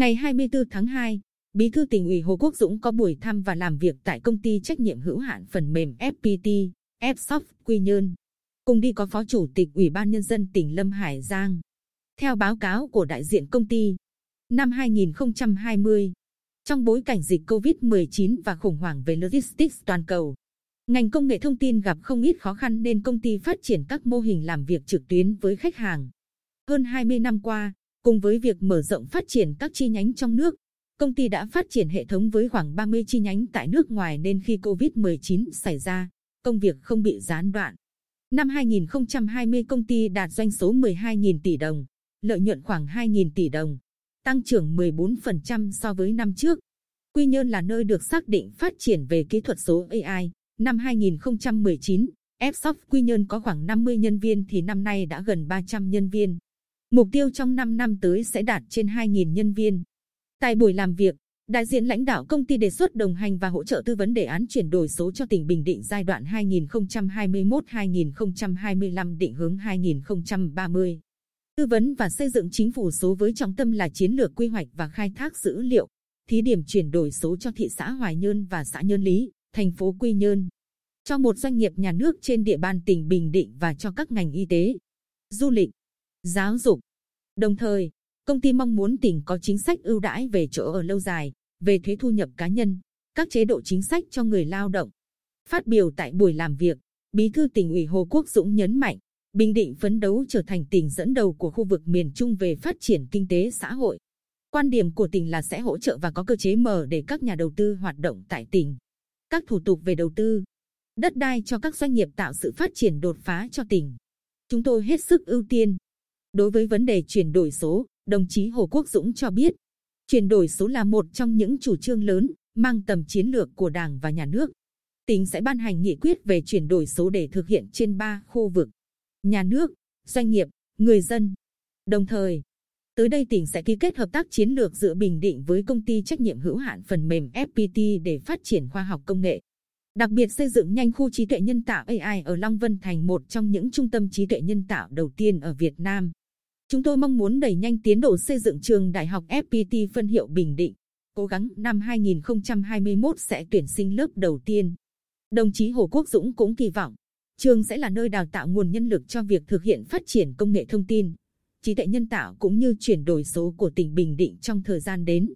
Ngày 24 tháng 2, Bí thư tỉnh ủy Hồ Quốc Dũng có buổi thăm và làm việc tại công ty trách nhiệm hữu hạn phần mềm FPT, Fsoft Quy Nhơn. Cùng đi có Phó Chủ tịch Ủy ban Nhân dân tỉnh Lâm Hải Giang. Theo báo cáo của đại diện công ty, năm 2020, trong bối cảnh dịch COVID-19 và khủng hoảng về logistics toàn cầu, ngành công nghệ thông tin gặp không ít khó khăn nên công ty phát triển các mô hình làm việc trực tuyến với khách hàng. Hơn 20 năm qua, cùng với việc mở rộng phát triển các chi nhánh trong nước, công ty đã phát triển hệ thống với khoảng 30 chi nhánh tại nước ngoài nên khi COVID-19 xảy ra, công việc không bị gián đoạn. Năm 2020 công ty đạt doanh số 12.000 tỷ đồng, lợi nhuận khoảng 2.000 tỷ đồng, tăng trưởng 14% so với năm trước. Quy Nhơn là nơi được xác định phát triển về kỹ thuật số AI. Năm 2019, Fsoft Quy Nhơn có khoảng 50 nhân viên thì năm nay đã gần 300 nhân viên. Mục tiêu trong 5 năm tới sẽ đạt trên 2.000 nhân viên. Tại buổi làm việc, đại diện lãnh đạo công ty đề xuất đồng hành và hỗ trợ tư vấn đề án chuyển đổi số cho tỉnh Bình Định giai đoạn 2021-2025 định hướng 2030. Tư vấn và xây dựng chính phủ số với trọng tâm là chiến lược quy hoạch và khai thác dữ liệu, thí điểm chuyển đổi số cho thị xã Hoài Nhơn và xã Nhơn Lý, thành phố Quy Nhơn, cho một doanh nghiệp nhà nước trên địa bàn tỉnh Bình Định và cho các ngành y tế, du lịch, giáo dục. Đồng thời, công ty mong muốn tỉnh có chính sách ưu đãi về chỗ ở lâu dài, về thuế thu nhập cá nhân, các chế độ chính sách cho người lao động. Phát biểu tại buổi làm việc, Bí thư tỉnh ủy Hồ Quốc Dũng nhấn mạnh, Bình Định phấn đấu trở thành tỉnh dẫn đầu của khu vực miền Trung về phát triển kinh tế xã hội. Quan điểm của tỉnh là sẽ hỗ trợ và có cơ chế mở để các nhà đầu tư hoạt động tại tỉnh. Các thủ tục về đầu tư, đất đai cho các doanh nghiệp tạo sự phát triển đột phá cho tỉnh. Chúng tôi hết sức ưu tiên. Đối với vấn đề chuyển đổi số, đồng chí Hồ Quốc Dũng cho biết, chuyển đổi số là một trong những chủ trương lớn, mang tầm chiến lược của Đảng và Nhà nước. Tỉnh sẽ ban hành nghị quyết về chuyển đổi số để thực hiện trên ba khu vực nhà nước, doanh nghiệp, người dân. Đồng thời, tới đây tỉnh sẽ ký kết hợp tác chiến lược giữa Bình Định với công ty trách nhiệm hữu hạn phần mềm FPT để phát triển khoa học công nghệ. Đặc biệt xây dựng nhanh khu trí tuệ nhân tạo AI ở Long Vân thành một trong những trung tâm trí tuệ nhân tạo đầu tiên ở Việt Nam. Chúng tôi mong muốn đẩy nhanh tiến độ xây dựng trường đại học FPT phân hiệu Bình Định. Cố gắng năm 2021 sẽ tuyển sinh lớp đầu tiên. Đồng chí Hồ Quốc Dũng cũng kỳ vọng trường sẽ là nơi đào tạo nguồn nhân lực cho việc thực hiện phát triển công nghệ thông tin, trí tuệ nhân tạo cũng như chuyển đổi số của tỉnh Bình Định trong thời gian đến.